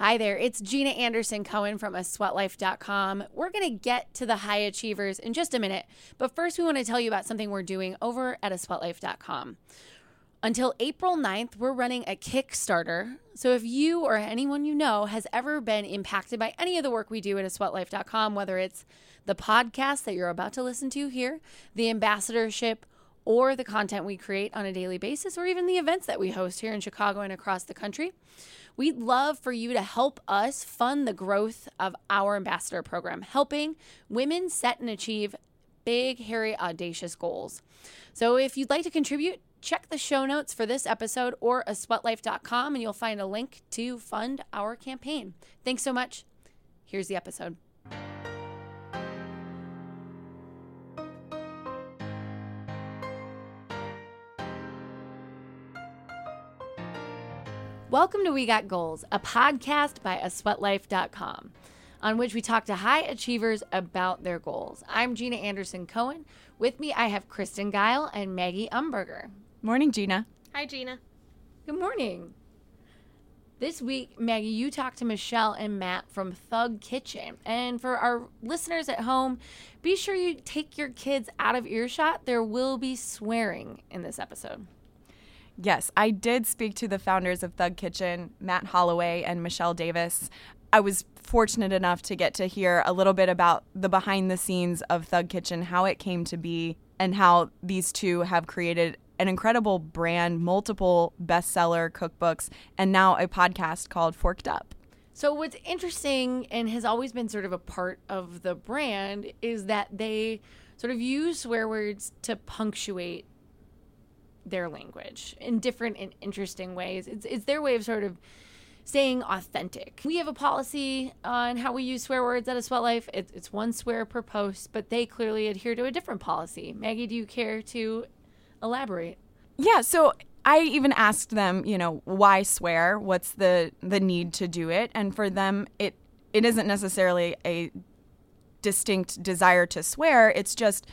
Hi there, it's Jeana Anderson Cohen from a. We're going to get to the high achievers in just a minute, but first we want to tell you about something we're doing over at a. Until April 9th, we're running a Kickstarter. So if you or anyone you know has ever been impacted by any of the work we do at a whether it's the podcast that you're about to listen to here, the ambassadorship, or the content we create on a daily basis, or even the events that we host here in Chicago and across the country, We'd love for you to help us fund the growth of our ambassador program, helping women set and achieve big, hairy, audacious goals. So if you'd like to contribute, check the show notes for this episode or a sweatlife.com and you'll find a link to fund our campaign. Thanks so much. Here's the episode. Welcome to We Got Goals, a podcast by a sweatlife.com on which we talk to high achievers about their goals. I'm Jeana Anderson Cohen. With me, I have Kristen Geil and Maggie Umberger. Morning, Jeana. Hi, Jeana. Good morning. This week, Maggie, you talked to Michelle and Matt from Thug Kitchen. And for our listeners at home, be sure you take your kids out of earshot. There will be swearing in this episode. Yes, I did speak to the founders of Thug Kitchen, Matt Holloway and Michelle Davis. I was fortunate enough to get to hear a little bit about the behind the scenes of Thug Kitchen, how it came to be, and how these two have created an incredible brand, multiple bestseller cookbooks, and now a podcast called Forked Up. So, what's interesting and has always been sort of a part of the brand is that they sort of use swear words to punctuate their language in different and interesting ways. It's, it's their way of sort of staying authentic. We have a policy on how we use swear words at a sweat life. It's, it's one swear per post, but they clearly adhere to a different policy. Maggie, do you care to elaborate? Yeah, so I even asked them, you know, why swear? What's the the need to do it? And for them, it it isn't necessarily a distinct desire to swear. It's just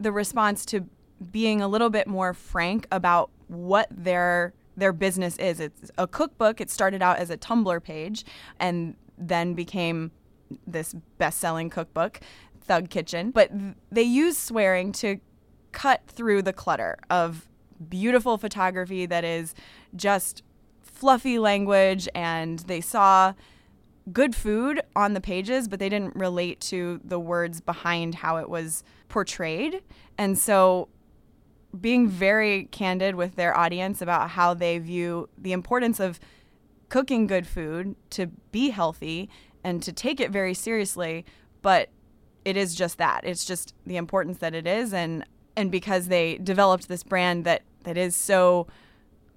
the response to being a little bit more frank about what their their business is. It's a cookbook. It started out as a Tumblr page and then became this best-selling cookbook, Thug Kitchen. But they use swearing to cut through the clutter of beautiful photography that is just fluffy language and they saw good food on the pages, but they didn't relate to the words behind how it was portrayed. And so being very candid with their audience about how they view the importance of cooking good food to be healthy and to take it very seriously but it is just that. It's just the importance that it is and and because they developed this brand that that is so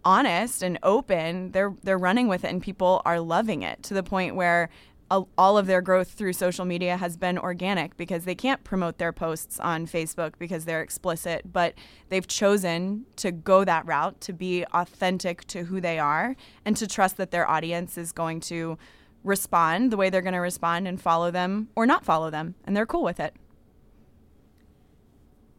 honest and open they're they're running with it and people are loving it to the point where all of their growth through social media has been organic because they can't promote their posts on Facebook because they're explicit, but they've chosen to go that route to be authentic to who they are and to trust that their audience is going to respond the way they're going to respond and follow them or not follow them, and they're cool with it.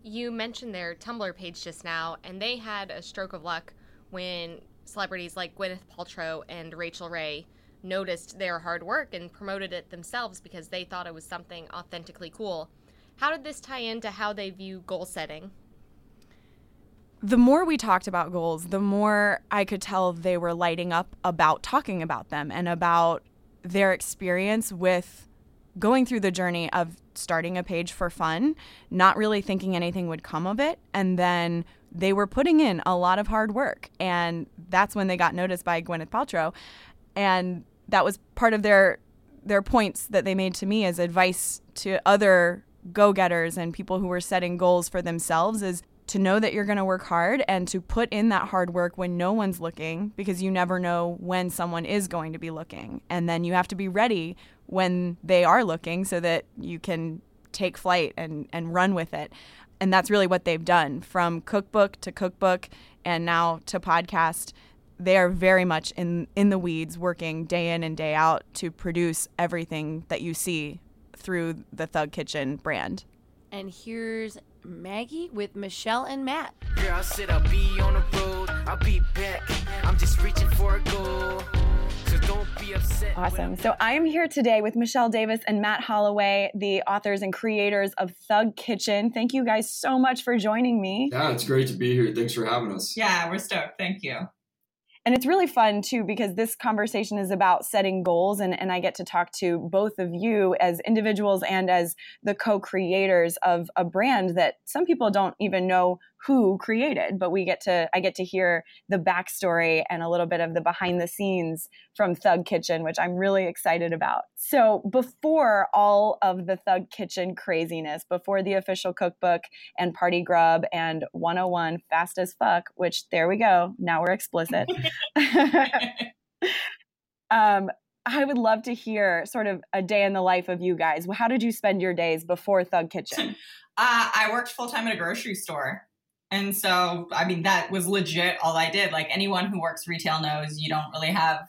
You mentioned their Tumblr page just now, and they had a stroke of luck when celebrities like Gwyneth Paltrow and Rachael Ray noticed their hard work and promoted it themselves because they thought it was something authentically cool. How did this tie into how they view goal setting? The more we talked about goals, the more I could tell they were lighting up about talking about them and about their experience with going through the journey of starting a page for fun, not really thinking anything would come of it, and then they were putting in a lot of hard work. And that's when they got noticed by Gwyneth Paltrow. And that was part of their their points that they made to me as advice to other go-getters and people who were setting goals for themselves is to know that you're going to work hard and to put in that hard work when no one's looking because you never know when someone is going to be looking. And then you have to be ready when they are looking so that you can take flight and and run with it. And that's really what they've done from cookbook to cookbook and now to podcast they are very much in in the weeds working day in and day out to produce everything that you see through the Thug Kitchen brand. And here's Maggie with Michelle and Matt. I said I'll be on the road, I'll be back. I'm just reaching for a goal. Awesome. So I am here today with Michelle Davis and Matt Holloway, the authors and creators of Thug Kitchen. Thank you guys so much for joining me. Yeah, it's great to be here. Thanks for having us. Yeah, we're stoked. Thank you. And it's really fun too because this conversation is about setting goals, and, and I get to talk to both of you as individuals and as the co creators of a brand that some people don't even know who created, but we get to I get to hear the backstory and a little bit of the behind the scenes from Thug Kitchen, which I'm really excited about. So before all of the Thug Kitchen craziness, before the official cookbook and Party Grub and 101 Fast as Fuck, which there we go, now we're explicit. um, I would love to hear sort of a day in the life of you guys. How did you spend your days before Thug Kitchen? Uh, I worked full time at a grocery store. And so, I mean, that was legit all I did. Like anyone who works retail knows you don't really have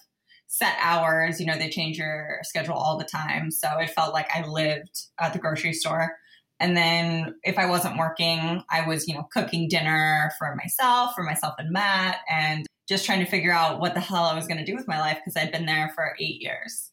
set hours. You know, they change your schedule all the time. So it felt like I lived at the grocery store. And then if I wasn't working, I was, you know, cooking dinner for myself, for myself and Matt, and just trying to figure out what the hell I was going to do with my life because I'd been there for eight years.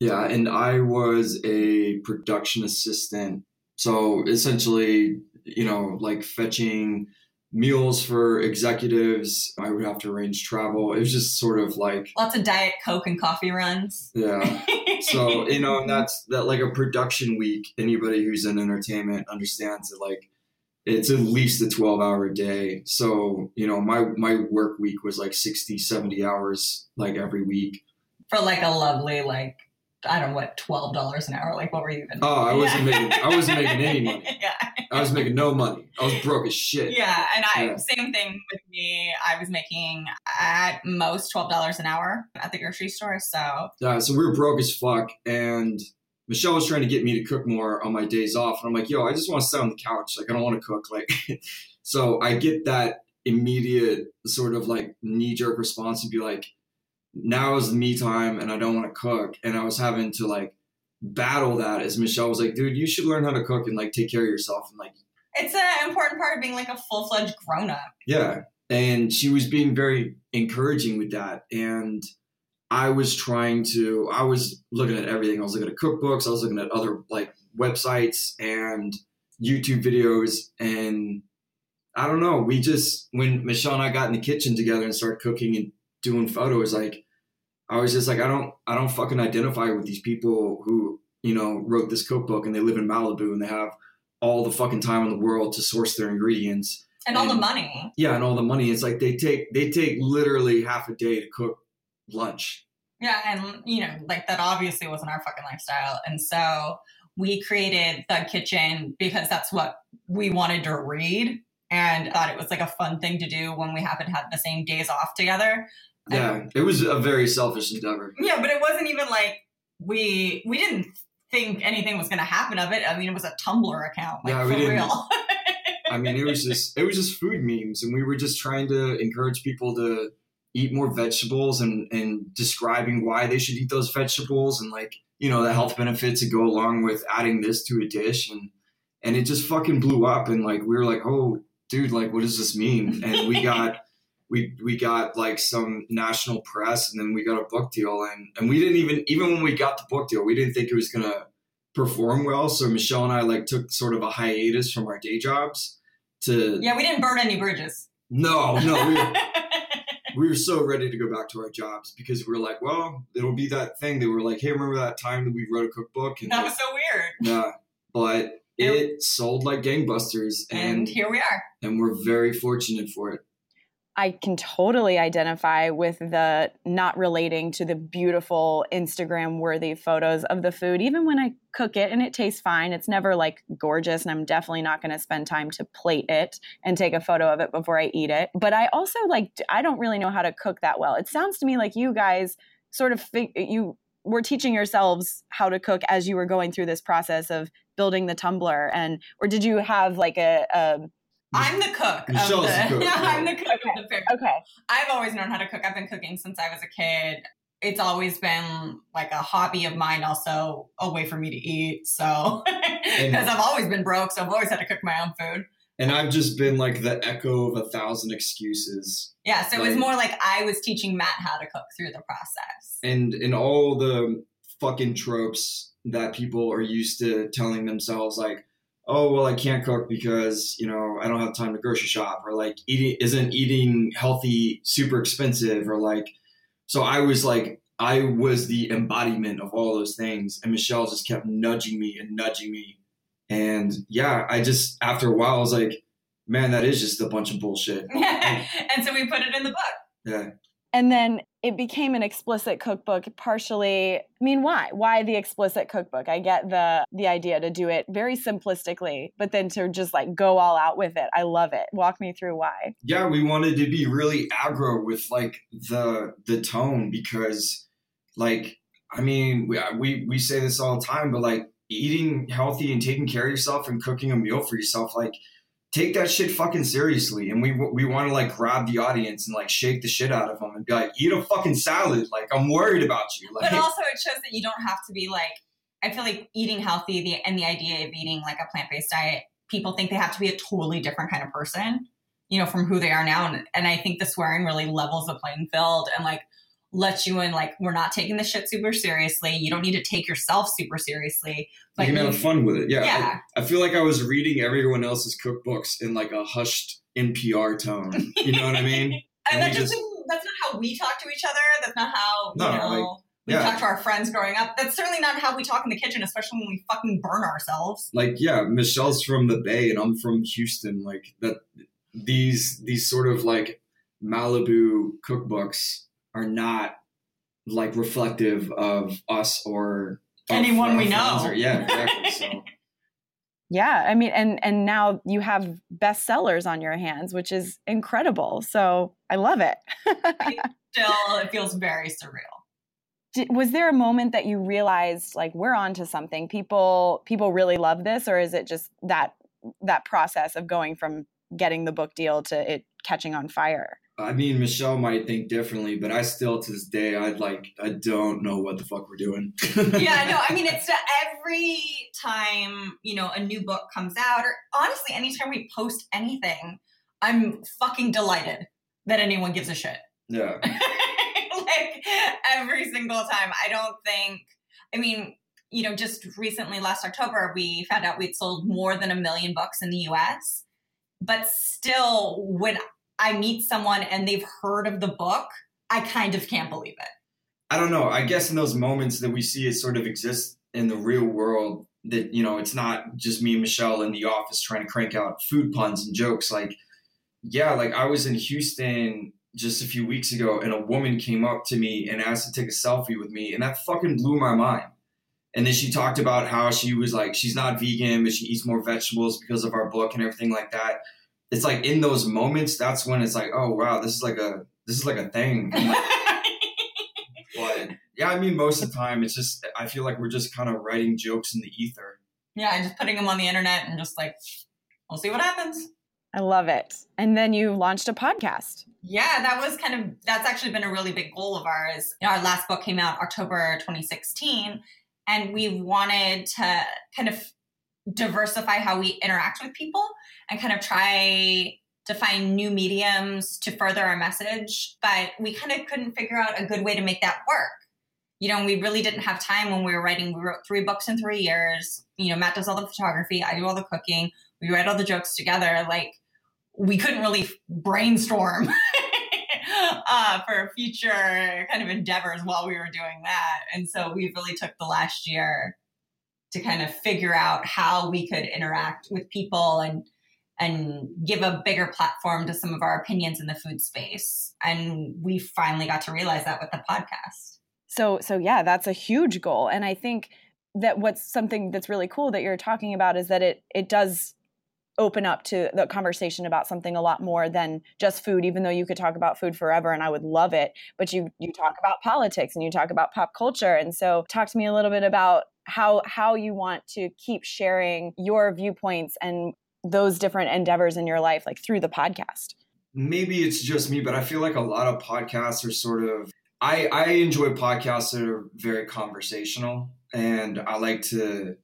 Yeah, and I was a production assistant. So essentially, you know, like fetching meals for executives. I would have to arrange travel. It was just sort of like lots of diet coke and coffee runs. Yeah. so you know, and that's that like a production week. Anybody who's in entertainment understands that like it's at least a 12 hour day. So, you know, my my work week was like 60, 70 hours like every week. For like a lovely like I don't know what twelve dollars an hour. Like, what were you even? Oh, I wasn't yeah. making. I wasn't making any money. yeah, I was making no money. I was broke as shit. Yeah, and I yeah. same thing with me. I was making at most twelve dollars an hour at the grocery store. So yeah, so we were broke as fuck, and Michelle was trying to get me to cook more on my days off, and I'm like, yo, I just want to sit on the couch. Like, I don't want to cook. Like, so I get that immediate sort of like knee jerk response and be like now is the me time and I don't want to cook. And I was having to like battle that as Michelle was like, dude, you should learn how to cook and like take care of yourself and like it's an important part of being like a full fledged grown up. Yeah. And she was being very encouraging with that. And I was trying to I was looking at everything. I was looking at cookbooks, I was looking at other like websites and YouTube videos and I don't know. We just when Michelle and I got in the kitchen together and started cooking and doing photos, like I was just like, I don't, I don't fucking identify with these people who, you know, wrote this cookbook and they live in Malibu and they have all the fucking time in the world to source their ingredients and, and all the money. Yeah, and all the money. It's like they take they take literally half a day to cook lunch. Yeah, and you know, like that obviously wasn't our fucking lifestyle, and so we created Thug Kitchen because that's what we wanted to read and thought it was like a fun thing to do when we happened to have the same days off together. Yeah, it was a very selfish endeavor. Yeah, but it wasn't even like we we didn't think anything was going to happen of it. I mean, it was a Tumblr account, like yeah, we for didn't. real. I mean, it was just it was just food memes, and we were just trying to encourage people to eat more vegetables and and describing why they should eat those vegetables and like you know the health benefits that go along with adding this to a dish and and it just fucking blew up and like we were like oh dude like what does this mean and we got we we got like some national press and then we got a book deal and and we didn't even even when we got the book deal we didn't think it was gonna perform well. So michelle and i like took sort of a hiatus from our day jobs to yeah we didn't burn any bridges. No no we were, we were so ready to go back to our jobs because we were like well it'll be that thing. They were like hey remember that time that we wrote a cookbook? And that was so weird. Yeah but it sold like gangbusters and, and here we are. and we're very fortunate for it I can totally identify with the not relating to the beautiful Instagram worthy photos of the food, even when I cook it and it tastes fine. It's never like gorgeous, and I'm definitely not going to spend time to plate it and take a photo of it before I eat it. But I also like, I don't really know how to cook that well. It sounds to me like you guys sort of, fig- you were teaching yourselves how to cook as you were going through this process of building the Tumblr. And, or did you have like a, a I'm the cook. Michelle's the, the cook. Yeah, I'm the cook okay. of the family. Okay. I've always known how to cook. I've been cooking since I was a kid. It's always been like a hobby of mine, also a way for me to eat. So, because I've always been broke, so I've always had to cook my own food. and I've just been like the echo of a thousand excuses. Yeah, so it was more like I was teaching Matt how to cook through the process. and and all the fucking tropes that people are used to telling themselves like oh well i can't cook because you know i don't have time to grocery shop or like eating isn't eating healthy super expensive or like so i was like i was the embodiment of all those things and michelle just kept nudging me and nudging me. And yeah i just after a while i was like man that is just a bunch of bullshit. And so we put it in the book. yeah. And then it became an explicit cookbook partially. I mean, why? Why the explicit cookbook? I get the the idea to do it very simplistically, but then to just like go all out with it. I love it. Walk me through why. yeah we wanted to be really aggro with like the the tone because like i mean we we, we say this all the time but like eating healthy and taking care of yourself and cooking a meal for yourself like take that shit fucking seriously and we we want to like grab the audience and like shake the shit out of them and be like eat a fucking salad like i'm worried about you like But also, it shows that you don't have to be like. I feel like eating healthy the, and the idea of eating like a plant based diet, people think they have to be a totally different kind of person, you know, from who they are now. And, and I think the swearing really levels the playing field and like lets you in. Like we're not taking this shit super seriously. You don't need to take yourself super seriously. you can have fun with it yeah, yeah, I, I feel like i was reading everyone else's cookbooks in like a hushed npr tone you know what i mean and And that just, just- that's not how we talk to each other. That's not how you know like, we yeah. talk to our friends growing up. That's certainly not how we talk in the kitchen, especially when we fucking burn ourselves. like yeah michelle's from the bay and i'm from houston like that these these sort of like malibu cookbooks are not like reflective of us or Anyone we know. or- yeah exactly so Yeah, I mean, and and now you have bestsellers on your hands, which is incredible. So I love it. Still, it feels very surreal. Did, was there a moment that you realized like we're onto something? People people really love this, or is it just that that process of going from getting the book deal to it catching on fire? I mean michelle might think differently but i still to this day i'd like i don't know what the fuck we're doing yeah, no, I mean, it's uh, every time, you know, a new book comes out, or honestly, anytime we post anything, I'm fucking delighted that anyone gives a shit. yeah like every single time. I don't think, I mean, you know, just recently last October, we found out we'd sold more than a million books in the US. But still, when I meet someone and they've heard of the book, I kind of can't believe it. I don't know. I guess in those moments that we see it sort of exist in the real world, that you know, it's not just me and Michelle in the office trying to crank out food puns and jokes. Like, yeah, like I was in Houston just a few weeks ago, and a woman came up to me and asked to take a selfie with me, and that fucking blew my mind. And then she talked about how she was like, she's not vegan, but she eats more vegetables because of our book and everything like that. It's like in those moments, that's when it's like, oh wow, this is like a this is like a thing. Like, but yeah, I mean, most of the time, it's just I feel like we're just kind of writing jokes in the ether. yeah, and just putting them on the internet and just like, we'll see what happens. I love it. And then you launched a podcast. Yeah, that was kind of that's actually been a really big goal of ours. You know, our last book came out October 2016, and we wanted to kind of diversify how we interact with people and kind of try to find new mediums to further our message, but we kind of couldn't figure out a good way to make that work. You know, we really didn't have time when we were writing. We wrote three books in three years. You know, Matt does all the photography, I do all the cooking. We write all the jokes together. Like, we couldn't really brainstorm uh, for future kind of endeavors while we were doing that. And so we really took the last year to kind of figure out how we could interact with people and and give a bigger platform to some of our opinions in the food space. And we finally got to realize that with the podcast. So so yeah, that's a huge goal. And I think that what's something that's really cool that you're talking about is that it it does open up to the conversation about something a lot more than just food even though you could talk about food forever and I would love it but you you talk about politics and you talk about pop culture and so talk to me a little bit about how how you want to keep sharing your viewpoints and those different endeavors in your life like through the podcast Maybe it's just me, but I feel like a lot of podcasts are sort of. I I enjoy podcasts that are very conversational, and I like to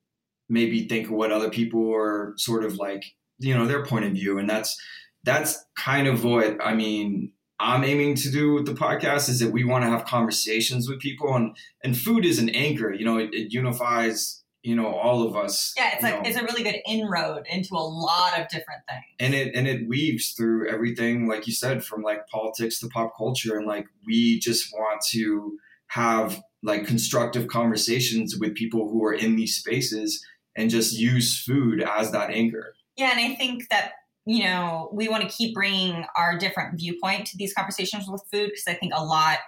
maybe think of what other people are sort of like you know their point of view and that's that's kind of what i mean i'm aiming to do with the podcast is that we want to have conversations with people and and food is an anchor you know it, it unifies you know all of us Yeah, it's like know. it's a really good inroad into a lot of different things. and it and it weaves through everything like you said from like politics to pop culture and like we just want to have like constructive conversations with people who are in these spaces and just use food as that anchor Yeah, and I think that you know we want to keep bringing our different viewpoint to these conversations with food because I think a lot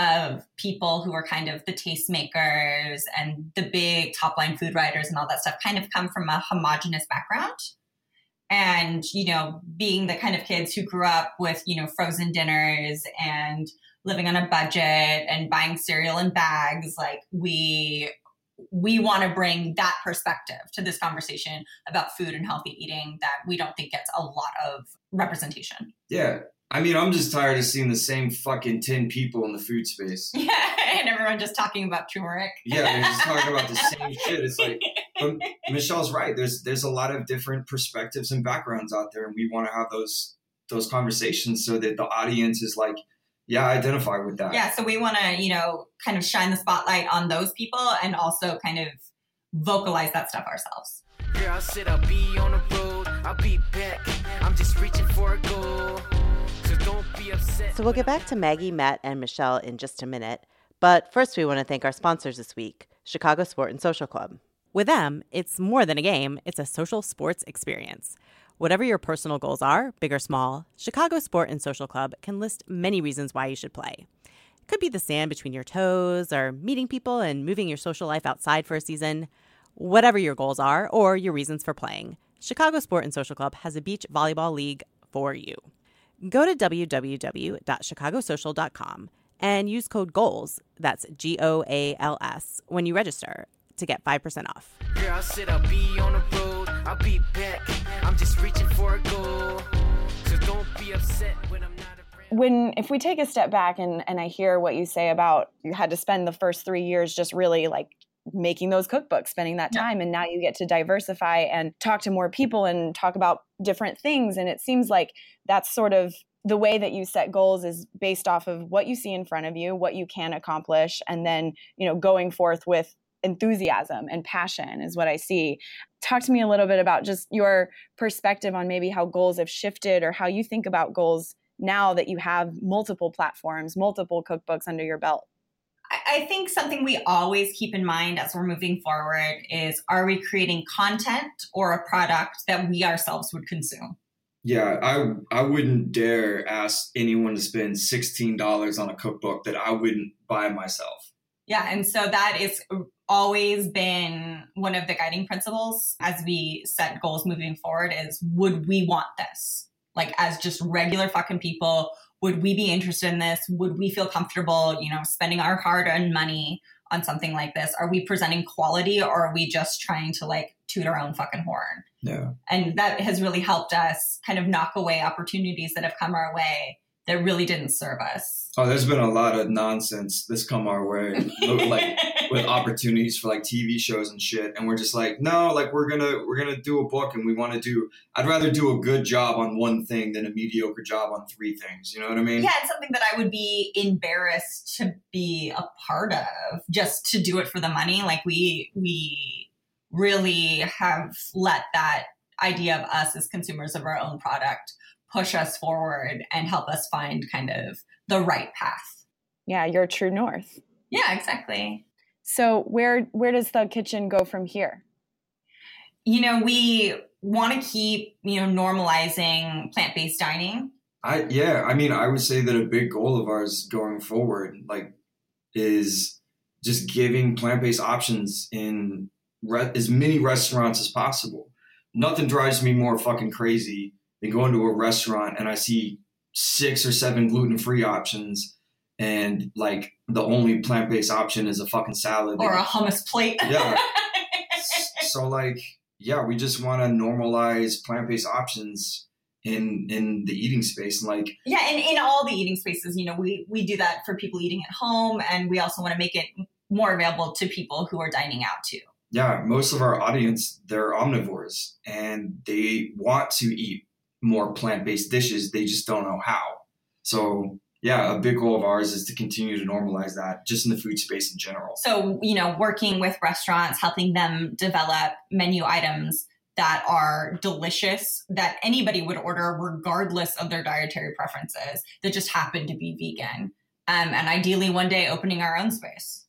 of people who are kind of the tastemakers and the big top line food writers and all that stuff kind of come from a homogenous background. And, you know, being the kind of kids who grew up with, you know, frozen dinners and living on a budget and buying cereal in bags, like we we want to bring that perspective to this conversation about food and healthy eating that we don't think gets a lot of representation. yeah i mean i'm just tired of seeing the same fucking 10 people in the food space Yeah, and everyone just talking about turmeric. yeah they're just talking about the same shit it's like but michelle's right there's there's a lot of different perspectives and backgrounds out there and we want to have those those conversations so that the audience is like yeah I identify with that yeah, so we want to, you know, kind of shine the spotlight on those people and also kind of vocalize that stuff ourselves. Girl, I said I'll be on the road, I'll be back. I'm just reaching for a goal. So we'll get back to Maggie, Matt, and Michelle in just a minute. But first, we want to thank our sponsors this week Chicago Sport and Social Club. With them, it's more than a game, it's a social sports experience. Whatever your personal goals are, big or small, Chicago Sport and Social Club can list many reasons why you should play. It could be the sand between your toes, or meeting people and moving your social life outside for a season. Whatever your goals are, or your reasons for playing, Chicago Sport and Social Club has a beach volleyball league for you. Go to www.chicagosocial.com and use code GOALS, that's G O A L S, when you register to get 5% off. Girl, I said I'll be on the road, I'll be back. I'm just reaching for a goal. So don't be upset when I'm not when if we take a step back and and I hear what you say about you had to spend the first three years just really like making those cookbooks, spending that Yeah. time, and now you get to diversify and talk to more people and talk about different things. And it seems like that's sort of the way that you set goals is based off of what you see in front of you, what you can accomplish, and then you know going forth with enthusiasm and passion is what I see. Talk to me a little bit about just your perspective on maybe how goals have shifted or how you think about goals now that you have multiple platforms, multiple cookbooks under your belt? I- think something we always keep in mind as we're moving forward is are we creating content or a product that we ourselves would consume? Yeah, I I wouldn't dare ask anyone to spend sixteen dollars on a cookbook that I wouldn't buy myself. Yeah, and so that is always been one of the guiding principles as we set goals moving forward is would we want this? Like as just regular fucking people, would we be interested in this? Would we feel comfortable, you know, spending our hard-earned money on something like this? Are we presenting quality or are we just trying to like toot our own fucking horn? Yeah. And that has really helped us kind of knock away opportunities that have come our way that really didn't serve us. Oh, there's been a lot of nonsense that's come our way, like with opportunities for like TV shows and shit, and we're just like, no, like we're gonna we're gonna do a book, and we want to do. I'd rather do a good job on one thing than a mediocre job on three things. You know what I mean? Yeah, it's something that I would be embarrassed to be a part of, just to do it for the money. Like we we really have let that idea of us as consumers of our own product push us forward and help us find kind of the right path. Yeah, your true north. Yeah, exactly. So where where does the kitchen go from here? You know, we want to keep, you know, normalizing plant-based dining. I yeah, I mean, I would say that a big goal of ours going forward, like, is just giving plant based options in re- as many restaurants as possible. Nothing drives me more fucking crazy than going to a restaurant and I see six or seven gluten free options, and like the only plant based option is a fucking salad. or a hummus plate. Yeah. so like yeah we just want to normalize plant-based options in in the eating space and like yeah, and in all the eating spaces, you know, we we do that for people eating at home, and we also want to make it more available to people who are dining out too. yeah, most of our audience they're omnivores and they want to eat more plant-based dishes. They just don't know how. So yeah, a big goal of ours is to continue to normalize that just in the food space in general. So, you know, working with restaurants, helping them develop menu items that are delicious that anybody would order regardless of their dietary preferences that just happen to be vegan. Um, and ideally, one day opening our own space.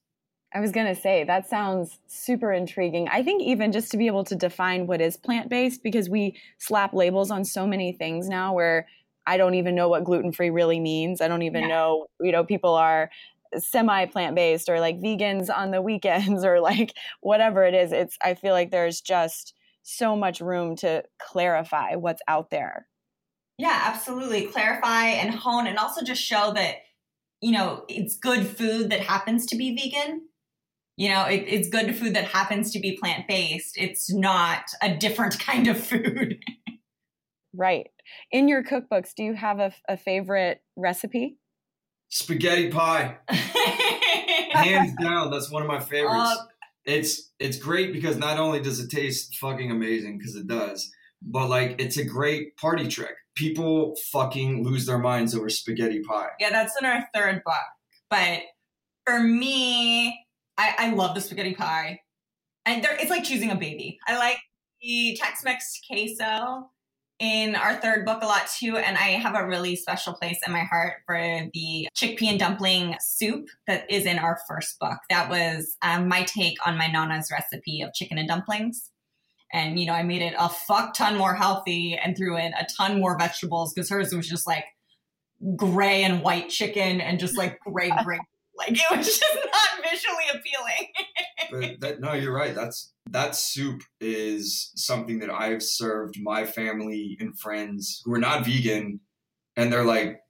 I was going to say that sounds super intriguing. I think even just to be able to define what is plant based, because we slap labels on so many things now where I don't even know what gluten free really means. I don't even Yeah. know, you know, people are semi plant based or like vegans on the weekends or like whatever it is. It's, I feel like there's just so much room to clarify what's out there. Yeah, absolutely. Clarify and hone, and also just show that, you know, it's good food that happens to be vegan. You know, it, it's good food that happens to be plant based. It's not a different kind of food. Right. In your cookbooks, do you have a, a favorite recipe? Spaghetti pie, hands down, that's one of my favorites. Uh, it's it's great because not only does it taste fucking amazing because it does, but like it's a great party trick. People fucking lose their minds over spaghetti pie. yeah, that's in our third book. But for me, I, I love the spaghetti pie. And there, it's like choosing a baby. I like the Tex Mex queso in our third book a lot too. And I have a really special place in my heart for the chickpea and dumpling soup that is in our first book. That was um, my take on my Nana's recipe of chicken and dumplings. And, you know, I made it a fuck ton more healthy and threw in a ton more vegetables because hers was just like gray and white chicken and just like gray grape. Like it was just visually appealing. But that, no, you're right. That's that soup is something that I've served my family and friends who are not vegan, and they're like,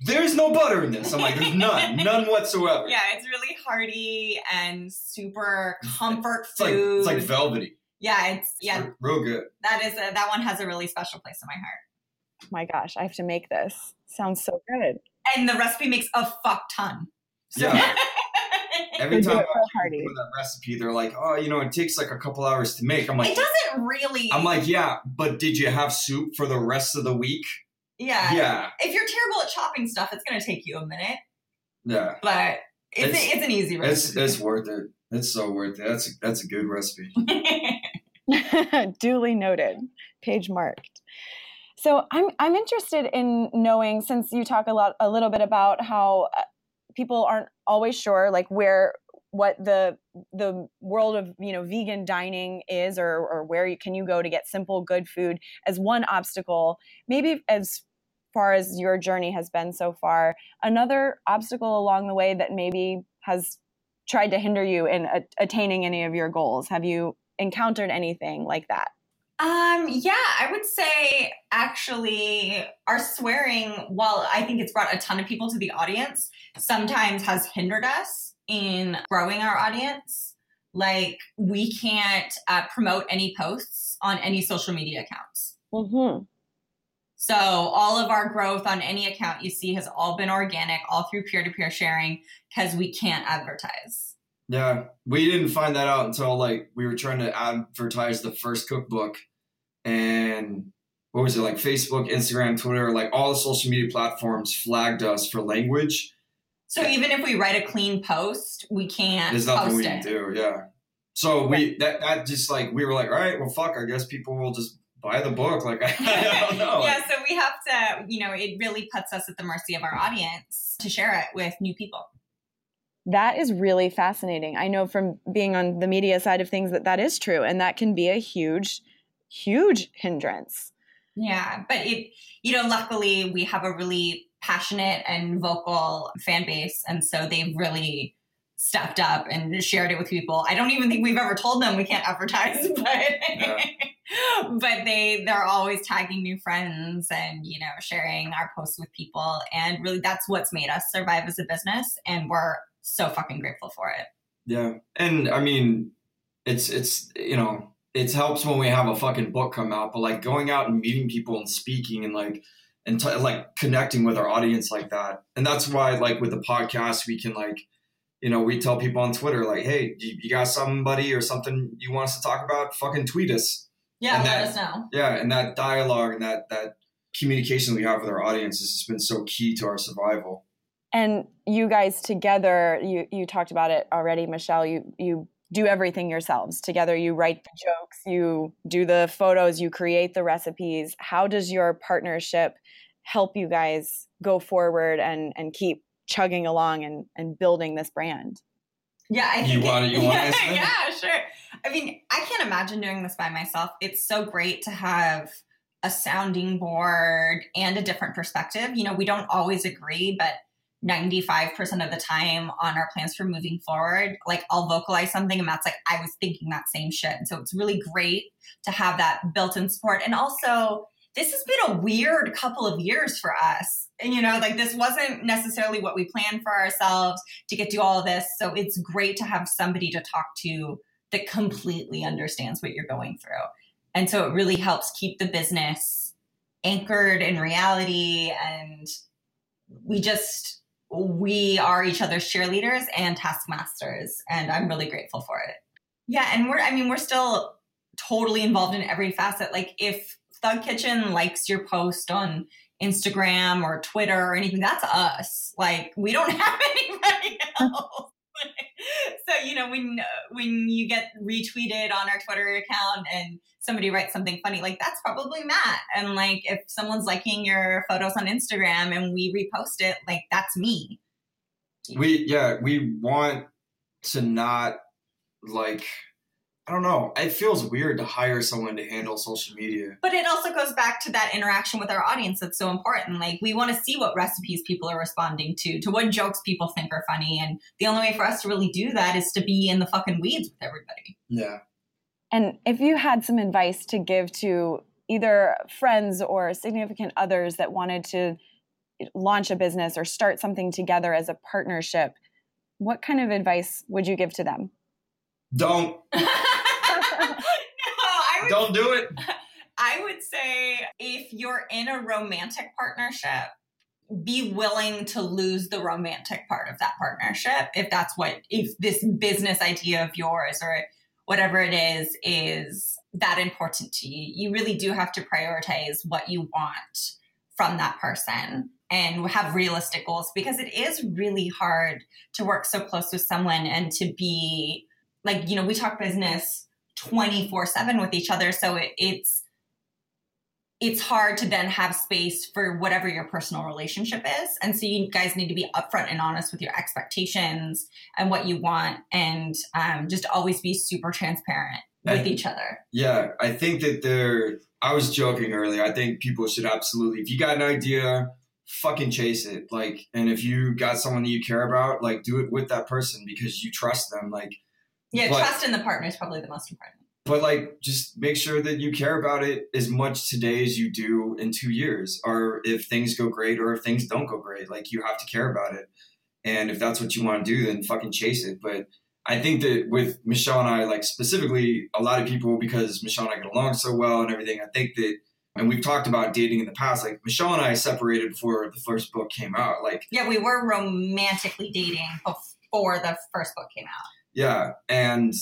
"There's no butter in this." I'm like, "There's none, none whatsoever." yeah, it's really hearty and super comfort It's like food. it's like velvety. yeah, it's It's yeah. re- real good. That is a, that one has a really special place in my heart. My gosh, I have to make this. Sounds so good. And the recipe makes a fuck ton. So- Yeah. Every time I it for that recipe, they're like, "Oh, you know, it takes like a couple hours to make." I'm like, it doesn't really. I'm like, yeah, but did you have soup for the rest of the week? yeah. Yeah, If you're terrible at chopping stuff, it's going to take you a minute, yeah. but it's, It's- it's, an easy recipe. it's worth it. It's so worth it. That's a, that's a good recipe. Duly noted. Page marked. So I'm I'm interested in knowing since you talk a lot a little bit about how uh, people aren't always sure like where what the the world of you know vegan dining is or or where you can you go to get simple good food as one obstacle. Maybe as far as your journey has been so far another obstacle along the way that maybe has tried to hinder you in a- attaining any of your goals. Have you encountered anything like that Um, yeah, I would say actually our swearing, while I think it's brought a ton of people to the audience, sometimes has hindered us in growing our audience. Like we can't uh, promote any posts on any social media accounts. mm-hmm. So all of our growth on any account you see has all been organic, all through peer-to-peer sharing, because we can't advertise. Yeah, we didn't find that out until like we were trying to advertise the first cookbook, and what was it like? Facebook, Instagram, Twitter, like all the social media platforms flagged us for language. So even if we write a clean post, we can't There's nothing post we it. can do. Yeah, so we that that just like we were like, all right, well, fuck. I guess people will just buy the book. Like I don't know. yeah, so we have to, you know, it really puts us at the mercy of our audience to share it with new people. That is really fascinating. I know from being on the media side of things that that is true, and that can be a huge, huge hindrance. Yeah, but it, you know, luckily we have a really passionate and vocal fan base, and so they've really stepped up and shared it with people. I don't even think we've ever told them we can't advertise, but but they they're always tagging new friends and you know sharing our posts with people, and really that's what's made us survive as a business, and we're so fucking grateful for it. Yeah, and I mean, it's it's you know it helps when we have a fucking book come out, but like going out and meeting people and speaking and like and t- like connecting with our audience like that, and that's why like with the podcast we can like you know, we tell people on Twitter like, "Hey, you, you got somebody or something you want us to talk about? Fucking tweet us." Yeah, And let that- us know. Yeah, and that dialogue and that that communication we have with our audience has just been so key to our survival. And you guys together, you you talked about it already, Michelle. You you do everything yourselves together. You write the jokes, you do the photos, you create the recipes. How does your partnership help you guys go forward and and keep chugging along and and building this brand? Yeah, I think it- wanna- you wanna yeah, yeah, sure. I mean, I can't imagine doing this by myself. It's so great to have a sounding board and a different perspective. You know, we don't always agree, but 95% of the time on our plans for moving forward, like I'll vocalize something and Matt's like, I was thinking that same shit. And so it's really great to have that built in support. And also, this has been a weird couple of years for us. And, you know, like this wasn't necessarily what we planned for ourselves to get to all this. So it's great to have somebody to talk to that completely understands what you're going through. And so it really helps keep the business anchored in reality. And we just, we are each other's cheerleaders and taskmasters. And I'm really grateful for it. Yeah. And we're, I mean, we're still totally involved in every facet. Like if Thug Kitchen likes your post on Instagram or Twitter or anything, that's us. Like we don't have anybody else. so you know when when you get retweeted on our Twitter account and somebody writes something funny, like that's probably Matt. And like if someone's liking your photos on Instagram and we repost it, like that's me. We yeah, we want to not like I don't know. It feels weird to hire someone to handle social media. But it also goes back to that interaction with our audience that's so important. Like we want to see what recipes people are responding to, to what jokes people think are funny. And the only way for us to really do that is to be in the fucking weeds with everybody. Yeah. And if you had some advice to give to either friends or significant others that wanted to launch a business or start something together as a partnership, what kind of advice would you give to them? Don't no, I would don't do it. I would say if you're in a romantic partnership, be willing to lose the romantic part of that partnership if that's what if this business idea of yours or whatever it is is that important to you. You really do have to prioritize what you want from that person and have realistic goals because it is really hard to work so close with someone and to be like, you know, we talk business 24 7 with each other. So it, it's, it's hard to then have space for whatever your personal relationship is. And so you guys need to be upfront and honest with your expectations and what you want and um, just always be super transparent with And- each other. Yeah, I think that there. I was joking earlier. I think people should absolutely, if you got an idea, fucking chase it. Like, and if you got someone that you care about, like, do it with that person because you trust them. Like, Yeah, But- trust in the partner is probably the most important. but like, just make sure that you care about it as much today as you do in two years, or if things go great, or if things don't go great. Like, you have to care about it. And if that's what you want to do, then fucking chase it. But I think that with Michelle and I, like specifically, a lot of people, because Michelle and I get along so well and everything, I think that, and we've talked about dating in the past, like Michelle and I separated before the first book came out. Like, Yeah, we were romantically dating before the first book came out. Yeah. And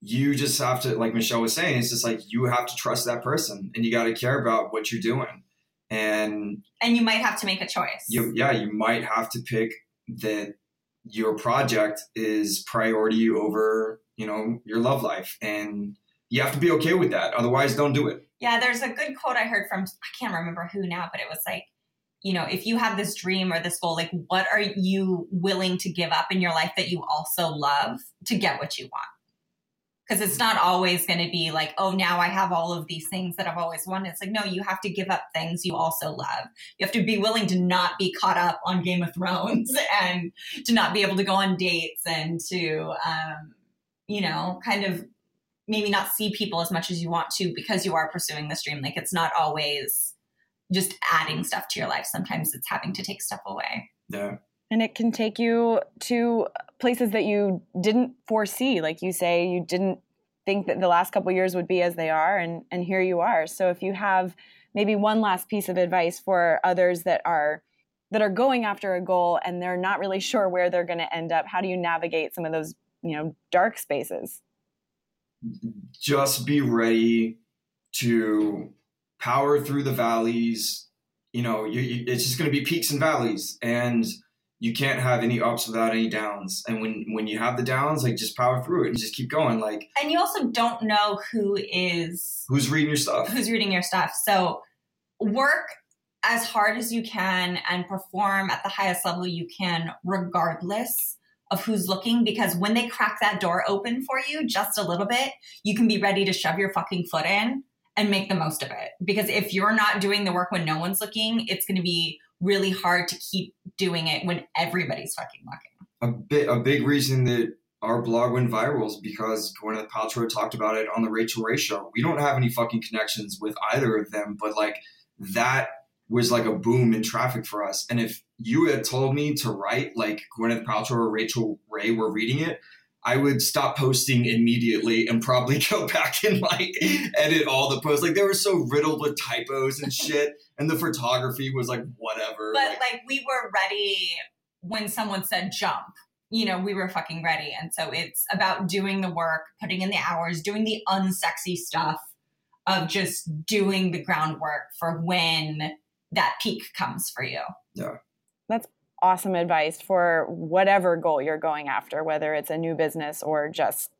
you just have to, like Michelle was saying, it's just like you have to trust that person and you got to care about what you're doing. And And you might have to make a choice. you, yeah, you might have to pick that your project is priority over, you know, your love life. And you have to be okay with that. Otherwise, don't do it. Yeah, there's a good quote I heard from I can't remember who now, but it was like, you know, if you have this dream or this goal, like what are you willing to give up in your life that you also love to get what you want? Because it's not always going to be like, oh, now I have all of these things that I've always wanted. It's like, no, you have to give up things you also love. You have to be willing to not be caught up on Game of Thrones and to not be able to go on dates and to, um, you know, kind of maybe not see people as much as you want to because you are pursuing this dream. Like it's not always just adding stuff to your life. Sometimes it's having to take stuff away. Yeah. And it can take you to places that you didn't foresee. Like you say, you didn't think that the last couple years would be as they are, and, and here you are. So if you have maybe one last piece of advice for others that are that are going after a goal and they're not really sure where they're going to end up? How do you navigate some of those, you know, dark spaces? Just be ready to power through the valleys. You know, you, you, it's just going to be peaks and valleys, and you can't have any ups without any downs. And when when you have the downs, like just power through it and just keep going. Like, and you also don't know who is who's reading your stuff. Who's reading your stuff? So work as hard as you can and perform at the highest level you can, regardless of who's looking. Because when they crack that door open for you just a little bit, you can be ready to shove your fucking foot in and make the most of it. Because if you're not doing the work when no one's looking, it's going to be really hard to keep doing it when everybody's fucking looking. A bit, a big reason that our blog went viral is because Gwyneth Paltrow talked about it on the Rachael Ray show. We don't have any fucking connections with either of them, but like that was like a boom in traffic for us. And if you had told me to write like Gwyneth Paltrow or Rachael Ray were reading it, I would stop posting immediately and probably go back and like edit all the posts. Like they were so riddled with typos and shit, and the photography was like whatever. But like, like we were ready when someone said jump. You know, we were fucking ready. And so it's about doing the work, putting in the hours, doing the unsexy stuff of just doing the groundwork for when that peak comes for you. Yeah. That's awesome advice for whatever goal you're going after, whether it's a new business or just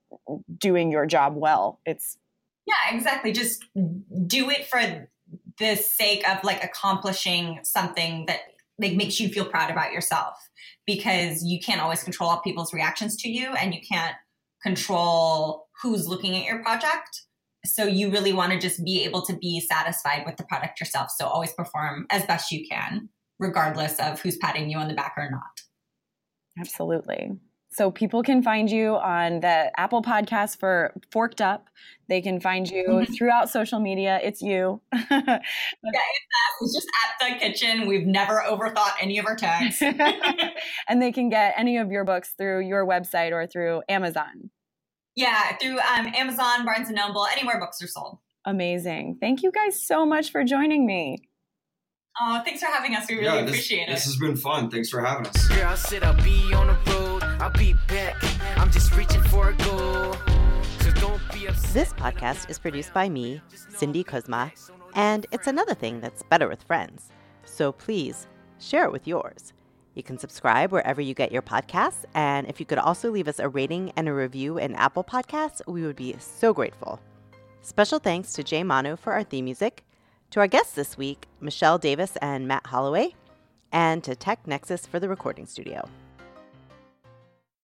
doing your job well. It's yeah, exactly. Just do it for the sake of like accomplishing something that like makes you feel proud about yourself because you can't always control people's reactions to you and you can't control who's looking at your project so you really want to just be able to be satisfied with the product yourself so always perform as best you can regardless of who's patting you on the back or not. Absolutely. So people can find you on the Apple podcast for Forked Up. They can find you mm-hmm. throughout social media. It's you. yeah, it's us. It's just at Thug Kitchen. We've never overthought any of our tags. and they can get any of your books through your website or through Amazon. Yeah, through um, Amazon, Barnes and Noble, anywhere books are sold. Amazing. Thank you guys so much for joining me. Oh, thanks for having us. We really yeah, this, appreciate it. This has been fun. Thanks for having us. Yeah, I said I'll be on the road. I'll be back. I'm just reaching for a goal. So don't be upset. This podcast is produced by me, Cindy Kuzma, and it's another thing that's better with friends. So please share it with yours. You can subscribe wherever you get your podcasts, and if you could also leave us a rating and a review in Apple Podcasts, we would be so grateful. Special thanks to Jay Manu for our theme music to our guests this week, Michelle Davis and Matt Holloway, and to TechNexus for the recording studio.